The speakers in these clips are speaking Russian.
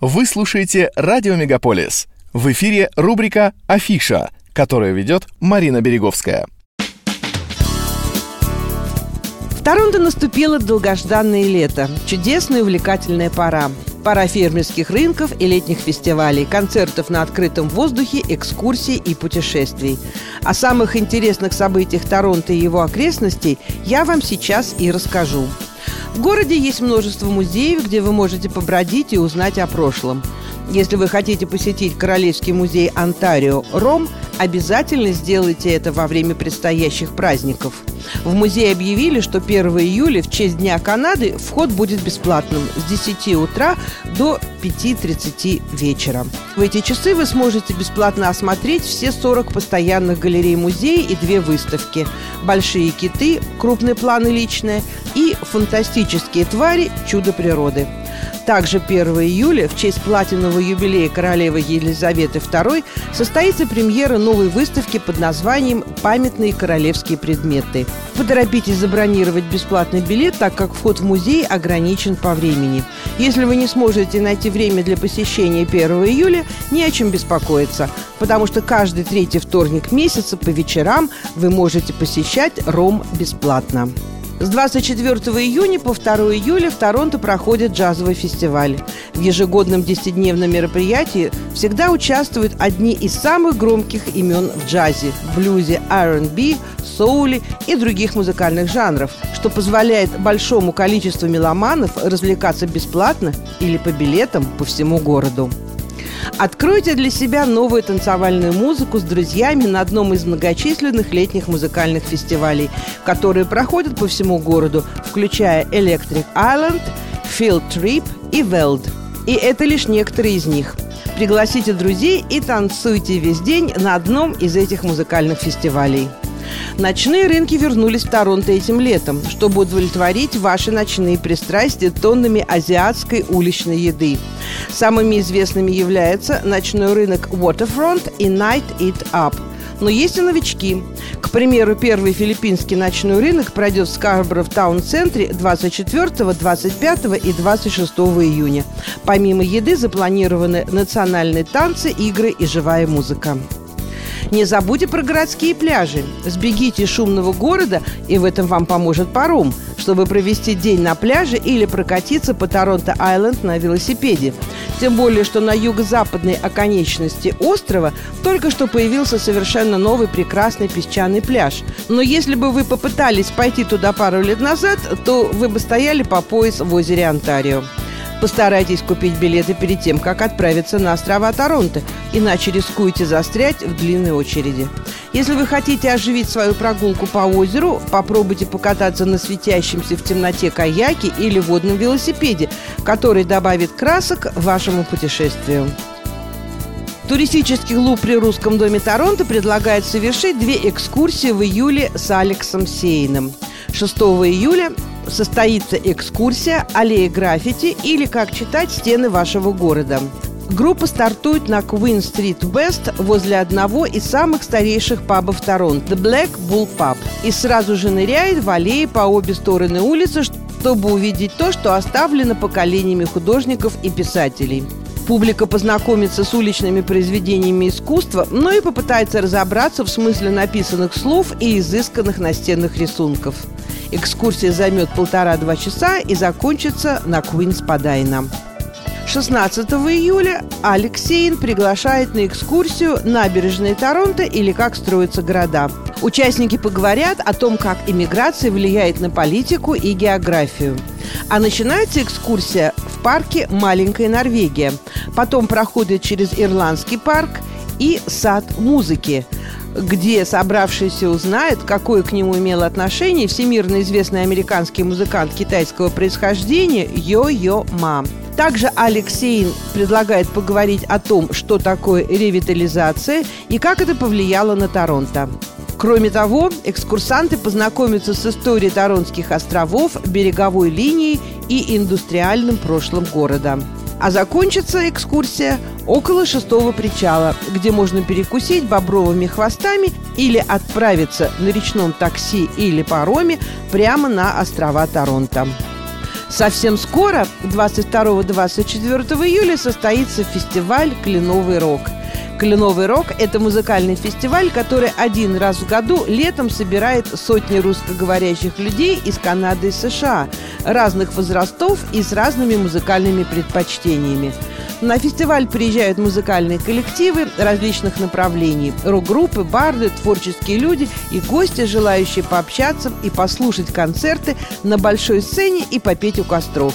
Вы слушаете «Радио Мегаполис». В эфире рубрика «Афиша», которую ведет Марина Береговская. В Торонто наступило долгожданное лето. Чудесная и увлекательная пора. Пора фермерских рынков и летних фестивалей, концертов на открытом воздухе, экскурсий и путешествий. О самых интересных событиях Торонто и его окрестностей я вам сейчас и расскажу. В городе есть множество музеев, где вы можете побродить и узнать о прошлом. Если вы хотите посетить Королевский музей Онтарио Ром, обязательно сделайте это во время предстоящих праздников. В музее объявили, что 1 июля в честь Дня Канады вход будет бесплатным с 10 утра до 5.30 вечера. В эти часы вы сможете бесплатно осмотреть все 40 постоянных галерей музея и две выставки «Большие киты», «Крупные планы личные» и «Фантастические твари. Чудо природы». Также 1 июля в честь платинового юбилея королевы Елизаветы II состоится премьера новой выставки под названием «Памятные королевские предметы». Поторопитесь забронировать бесплатный билет, так как вход в музей ограничен по времени. Если вы не сможете найти время для посещения 1 июля, не о чем беспокоиться, потому что каждый третий вторник месяца по вечерам вы можете посещать Ром бесплатно. С 24 июня по 2 июля в Торонто проходит джазовый фестиваль. В ежегодном 10-дневном мероприятии всегда участвуют одни из самых громких имен в джазе, блюзе, R&B, соуле и других музыкальных жанров, что позволяет большому количеству меломанов развлекаться бесплатно или по билетам по всему городу. Откройте для себя новую танцевальную музыку с друзьями на одном из многочисленных летних музыкальных фестивалей, которые проходят по всему городу, включая Electric Island, Field Trip и Weld. И это лишь некоторые из них. Пригласите друзей и танцуйте весь день на одном из этих музыкальных фестивалей. Ночные рынки вернулись в Торонто этим летом, чтобы удовлетворить ваши ночные пристрастия тоннами азиатской уличной еды. Самыми известными являются ночной рынок Waterfront и Night Eat Up – но есть и новички. К примеру, первый филиппинский ночной рынок пройдет в Скарборо в таун-центре 24, 25 и 26 июня. Помимо еды запланированы национальные танцы, игры и живая музыка. Не забудьте про городские пляжи. Сбегите из шумного города, и в этом вам поможет паром, чтобы провести день на пляже или прокатиться по Торонто-Айленд на велосипеде. Тем более, что на юго-западной оконечности острова только что появился совершенно новый прекрасный песчаный пляж. Но если бы вы попытались пойти туда пару лет назад, то вы бы стояли по пояс в озере Онтарио. Постарайтесь купить билеты перед тем, как отправиться на острова Торонто, иначе рискуете застрять в длинной очереди. Если вы хотите оживить свою прогулку по озеру, попробуйте покататься на светящемся в темноте каяке или водном велосипеде, который добавит красок вашему путешествию. Туристический клуб при Русском доме Торонто предлагает совершить две экскурсии в июле с Алексом Сейном. 6 июля состоится экскурсия «Аллея граффити» или «Как читать стены вашего города». Группа стартует на Queen Street West возле одного из самых старейших пабов Торонто – The Black Bull Pub. И сразу же ныряет в аллеи по обе стороны улицы, чтобы увидеть то, что оставлено поколениями художников и писателей. Публика познакомится с уличными произведениями искусства, но и попытается разобраться в смысле написанных слов и изысканных настенных рисунков. Экскурсия займет полтора-два часа и закончится на Куинс Падайна. 16 июля Алексеин приглашает на экскурсию «Набережные Торонто» или «Как строятся города». Участники поговорят о том, как иммиграция влияет на политику и географию. А начинается экскурсия в парке «Маленькая Норвегия». Потом проходит через Ирландский парк и сад музыки – где собравшиеся узнают, какое к нему имел отношение всемирно известный американский музыкант китайского происхождения Йо-Йо Ма. Также Алексей предлагает поговорить о том, что такое ревитализация и как это повлияло на Торонто. Кроме того, экскурсанты познакомятся с историей Торонских островов, береговой линией и индустриальным прошлым города. А закончится экскурсия около шестого причала, где можно перекусить бобровыми хвостами или отправиться на речном такси или пароме прямо на острова Торонто. Совсем скоро, 22-24 июля, состоится фестиваль «Кленовый рок». Кленовый рок – это музыкальный фестиваль, который один раз в году летом собирает сотни русскоговорящих людей из Канады и США, разных возрастов и с разными музыкальными предпочтениями. На фестиваль приезжают музыкальные коллективы различных направлений, рок-группы, барды, творческие люди и гости, желающие пообщаться и послушать концерты на большой сцене и попеть у костров.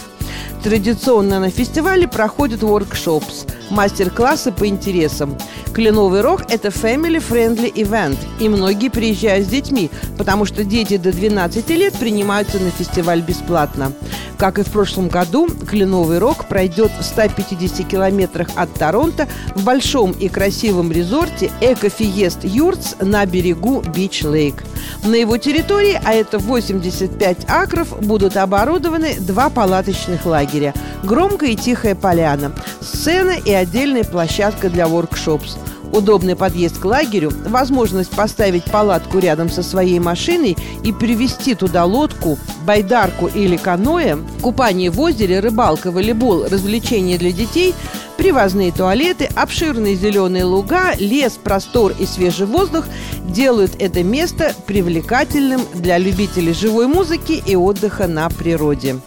Традиционно на фестивале проходят workshops – мастер-классы по интересам. Кленовый рог – это family-friendly event, и многие приезжают с детьми, потому что дети до 12 лет принимаются на фестиваль бесплатно. Как и в прошлом году, Кленовый рог пройдет в 150 километрах от Торонто в большом и красивом резорте Ecofiest Yurts на берегу Beech Lake. На его территории, а это 85 акров, будут оборудованы два палаточных лагеря – громкая и тихая поляна, сцена и отдельная площадка для workshops. Удобный подъезд к лагерю, возможность поставить палатку рядом со своей машиной и привезти туда лодку, байдарку или каноэ, купание в озере, рыбалка, волейбол, развлечения для детей, привозные туалеты, обширные зеленые луга, лес, простор и свежий воздух делают это место привлекательным для любителей живой музыки и отдыха на природе.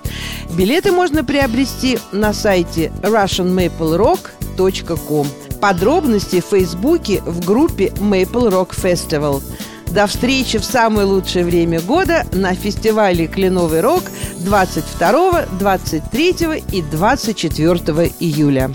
Билеты можно приобрести на сайте russianmaplerock.com. Подробности в Фейсбуке в группе Maple Rock Festival. До встречи в самое лучшее время года на фестивале «Кленовый рок» 22, 23 и 24 июля.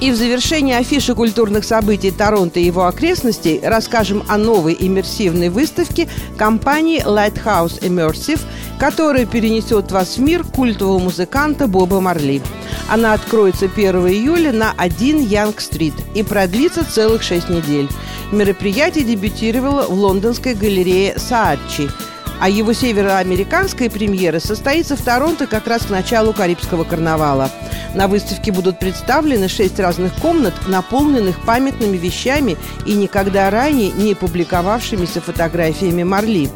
И в завершении афиши культурных событий Торонто и его окрестностей расскажем о новой иммерсивной выставке компании Lighthouse Immersive, которая перенесет вас в мир культового музыканта Боба Марли. Она откроется 1 июля на 1 Янг-стрит и продлится целых 6 недель. Мероприятие дебютировало в лондонской галерее Саатчи – а его североамериканская премьера состоится в Торонто как раз к началу Карибского карнавала. На выставке будут представлены шесть разных комнат, наполненных памятными вещами и никогда ранее не публиковавшимися фотографиями Марли.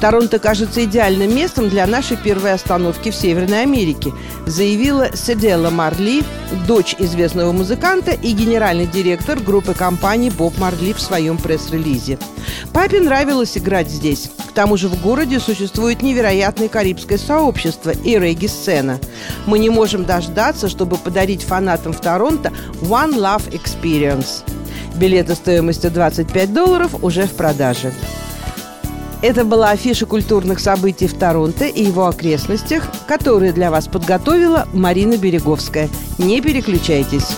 Торонто кажется идеальным местом для нашей первой остановки в Северной Америке, заявила Седела Марли, дочь известного музыканта и генеральный директор группы компаний Боб Марли в своем пресс-релизе. Папе нравилось играть здесь. К тому же в городе существует невероятное карибское сообщество и регги-сцена. Мы не можем дождаться, чтобы подарить фанатам в Торонто One Love Experience. Билеты стоимостью 25 долларов уже в продаже. Это была афиша культурных событий в Торонто и его окрестностях, которые для вас подготовила Марина Береговская. Не переключайтесь.